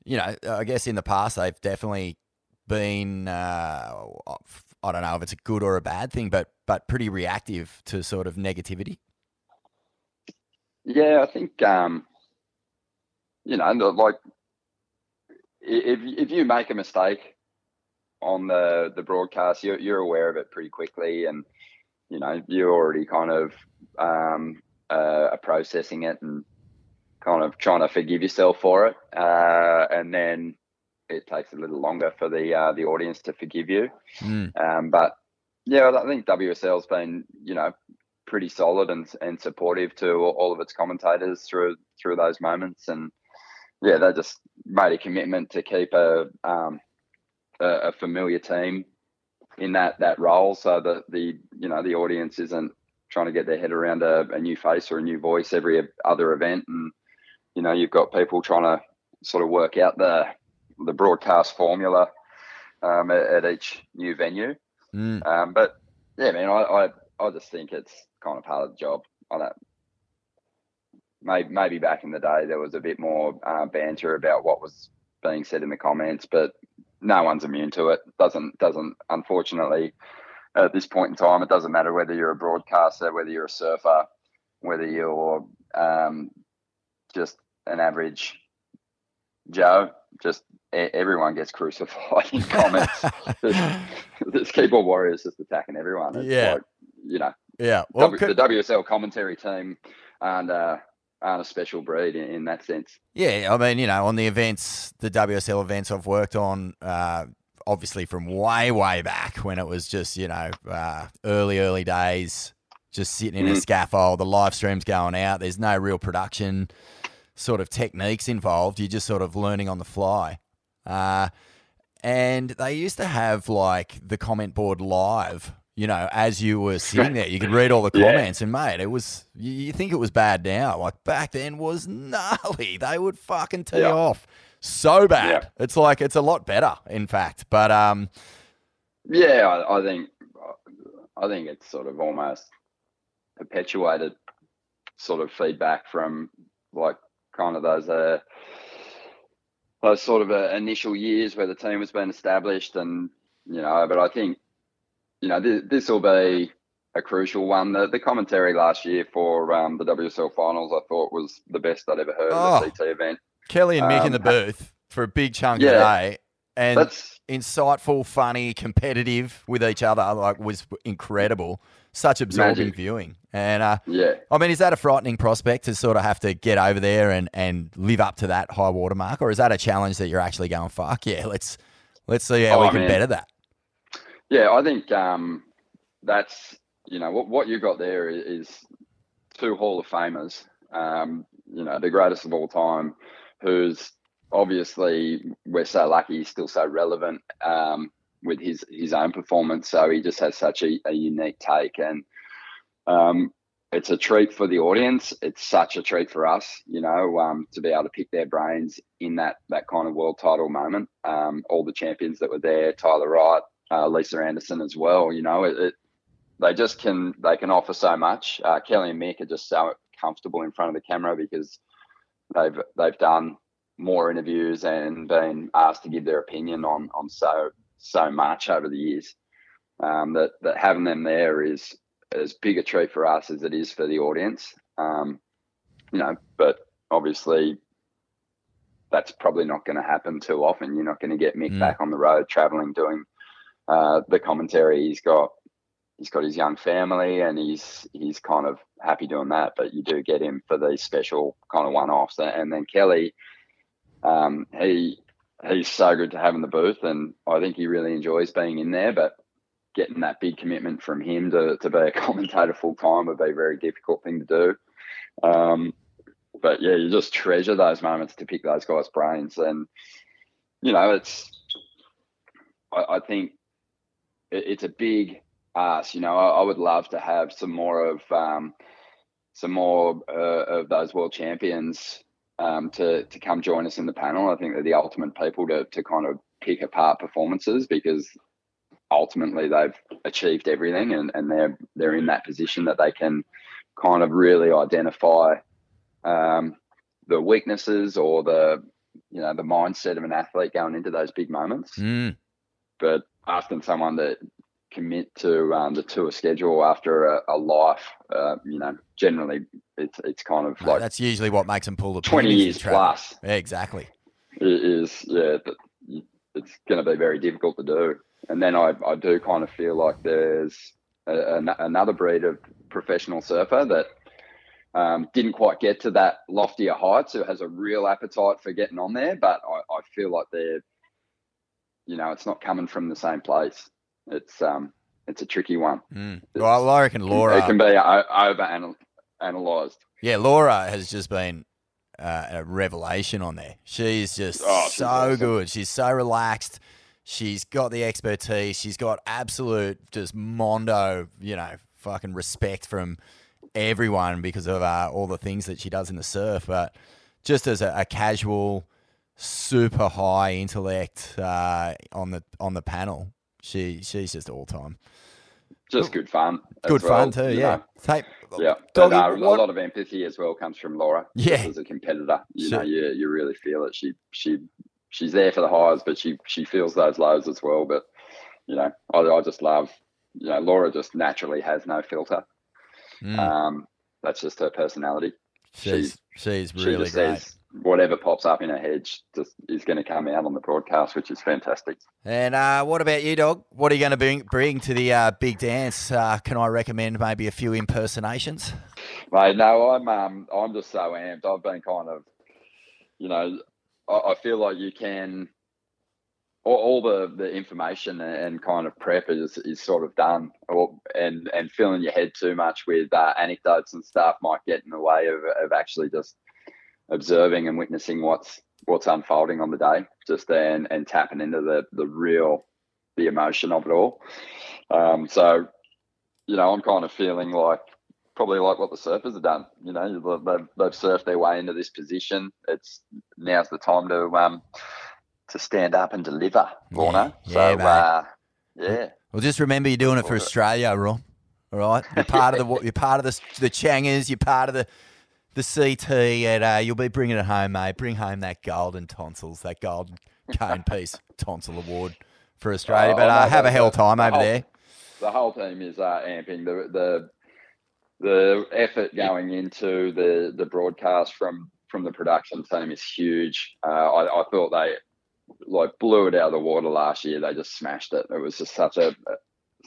you know, I guess in the past they've definitely been uh, I don't know if it's a good or a bad thing, but but pretty reactive to sort of negativity. Yeah, I think um, you know, like if if you make a mistake on the the broadcast, you're you're aware of it pretty quickly, and you know you're already kind of um, uh, processing it and kind of trying to forgive yourself for it, uh, and then it takes a little longer for the uh, the audience to forgive you. Mm. Um, but yeah, I think WSL's been you know pretty solid and and supportive to all of its commentators through through those moments, and yeah, they just made a commitment to keep a um, a, a familiar team in that that role, so that the you know the audience isn't trying to get their head around a, a new face or a new voice every other event, and you know you've got people trying to sort of work out the the broadcast formula um, at, at, each new venue. Mm. Um, but yeah, man, I, I, I just think it's kind of part of the job. I don't. Maybe, maybe back in the day there was a bit more uh, banter about what was being said in the comments, but no one's immune to it. Doesn't doesn't unfortunately at this point in time. It doesn't matter whether you're a broadcaster, whether you're a surfer, whether you're um, just an average Joe. Just everyone gets crucified in comments. this, keyboard warrior is just attacking everyone. It's yeah, like, you know. Yeah, well, w, could... the WSL commentary team and uh, aren't a special breed in, in, that sense. Yeah, I mean, you know, on the events, the WSL events I've worked on, uh, obviously from way, way back when it was just, you know, uh, early, early days, just sitting in mm. a scaffold, the live stream's going out, there's no real production sort of techniques involved. You're just sort of learning on the fly. Uh, and they used to have like the comment board live, you know, as you were sitting there. You could read all the comments, yeah. and mate, it was, you, you, think it was bad now. Like back then was gnarly. They would fucking tee yeah. off so bad. Yeah. It's like, it's a lot better, in fact. But, um, yeah, I, I think, I think it's sort of almost perpetuated sort of feedback from like kind of those uh, those sort of uh, initial years where the team was being established, and you know, but I think you know th- this will be a crucial one. The, the commentary last year for um, the WSL finals, I thought was the best I'd ever heard oh, of the CT event. Kelly and Mick um, in the booth for a big chunk yeah, of the day, and that's, insightful, funny, competitive with each other, like was incredible. Such absorbing magic. viewing. And uh, yeah, I mean, is that a frightening prospect to sort of have to get over there and, and live up to that high water mark, or is that a challenge that you're actually going fuck yeah, let's let's see how oh, we can man. better that. Yeah, I think um, that's you know what what you got there is two Hall of Famers, um, you know, the greatest of all time, who's obviously we're so lucky he's still so relevant um, with his his own performance. So he just has such a, a unique take and um, it's a treat for the audience. It's such a treat for us, you know, um, to be able to pick their brains in that that kind of world title moment. Um, all the champions that were there, Tyler Wright, uh, Lisa Andersen as well. You know, it, it, they just can they can offer so much. Uh, Kelly and Mick are just so comfortable in front of the camera because they've they've done more interviews and been asked to give their opinion on on so so much over the years. um, that that having them there is as big a treat for us as it is for the audience. Um, you know, but obviously that's probably not going to happen too often. You're not going to get Mick Mm. back on the road traveling doing uh, the commentary. He's got he's got his young family and he's he's kind of happy doing that. But you do get him for these special kind of one offs. And then Kelly, um, he he's so good to have in the booth, and I think he really enjoys being in there. But getting that big commitment from him to, to be a commentator full time would be a very difficult thing to do. Um, but yeah, you just treasure those moments to pick those guys' brains, and you know, it's. I, I think it, it's a big ask. You know, I, I would love to have some more of um, some more uh, of those world champions um, to to come join us in the panel. I think they're the ultimate people to to kind of pick apart performances because ultimately they've achieved everything and, and they're they're in that position that they can kind of really identify um, the weaknesses or the you know the mindset of an athlete going into those big moments. Mm. But asking someone to commit to um, the tour schedule after a, a life, uh, you know, generally it's it's kind of like That's usually what makes them pull the twenty years plus. Yeah, exactly. it is yeah it's going to be very difficult to do and then i, I do kind of feel like there's a, an another breed of professional surfer that um, didn't quite get to that loftier heights who has a real appetite for getting on there but I, I feel like they're you know it's not coming from the same place it's um it's a tricky one Mm. Well, I reckon Laura. it can be over analyzed Yeah, Laura has just been uh, a revelation on there. She's just Oh, she's so awesome. good. She's so relaxed. She's got the expertise. She's got absolute just mondo, you know, fucking respect from everyone because of uh, all the things that she does in the surf. But just as a, a casual, super high intellect uh, on the on the panel, she she's just all time. just good fun Good well, fun too. Yeah. Take, Yeah, but Doggy, no, what- a lot of empathy as well comes from Laura. Yeah. as a competitor, you Sure. know, you you really feel it. She she she's there for the highs, but she she feels those lows as well. But you know, I, I just love, you know, Laura just naturally has no filter. Mm, Um, that's just her personality. she's she's She really just great. says whatever pops up in her head just is going to come out on the broadcast, which is fantastic. And uh, what about you, dog? What are you going to bring bring to the uh, big dance? Uh, can I recommend maybe a few impersonations? Mate, no, I'm um, I'm just so amped. I've been kind of, you know, I, I feel like you can, all, all the the information and kind of prep is is sort of done, or and and filling your head too much with uh, anecdotes and stuff might get in the way of of actually just observing and witnessing what's what's unfolding on the day, just then and tapping into the the real the emotion of it all. Um, so, you know, I'm kind of feeling like probably like what the surfers have done. You know, they've, they've surfed their way into this position. It's now's the time to um to stand up and deliver, Lorna. Yeah, so mate. uh, yeah, Well, just remember you're doing it for Australia, Ron. All right, you're part of the you're part of the the Changers. You're part of the the CT, and uh, you'll be bringing it home, mate. Bring home that golden tonsils, that golden cone piece tonsil award for Australia. Oh, but no, uh, have a hell the- time the over whole- there. the whole team is uh, amping the the the effort going into the the broadcast from from the production team is huge. Uh, I, I thought they like blew it out of the water last year. They just smashed it. It was just such a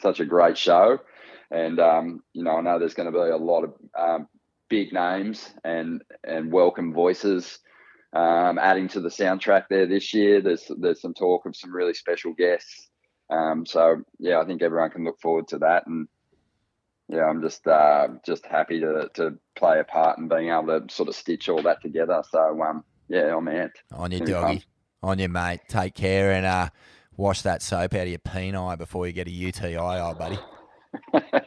such a great show, and um, you know I know there's going to be a lot of um, big names and and welcome voices um, adding to the soundtrack there this year. There's there's some talk of some really special guests. Um, so yeah, I think everyone can look forward to that, and yeah, I'm just uh, just happy to to play a part and being able to sort of stitch all that together. So um, yeah, I'm amped. On your doggy, on your mate. Take care and uh, wash that soap out of your peni before you get a UTI, old buddy.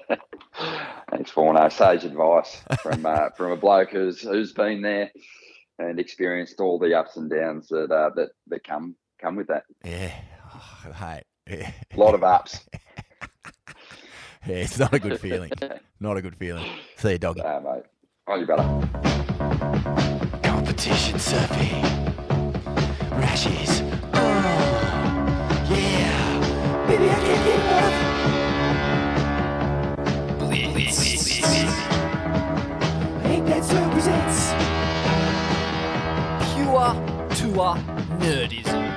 Thanks, Forno. Sage advice from uh, from a bloke who's who's been there and experienced all the ups and downs that uh, that that come come with that. Yeah, oh, hey, yeah. A lot of ups. yeah, it's not a good feeling. Not a good feeling. See you, doggy. Uh, mate. Oh, you better. Competition surfing. Rashes. Oh, yeah. Baby, I can't get Let's Who presents Pure Tour Nerdism.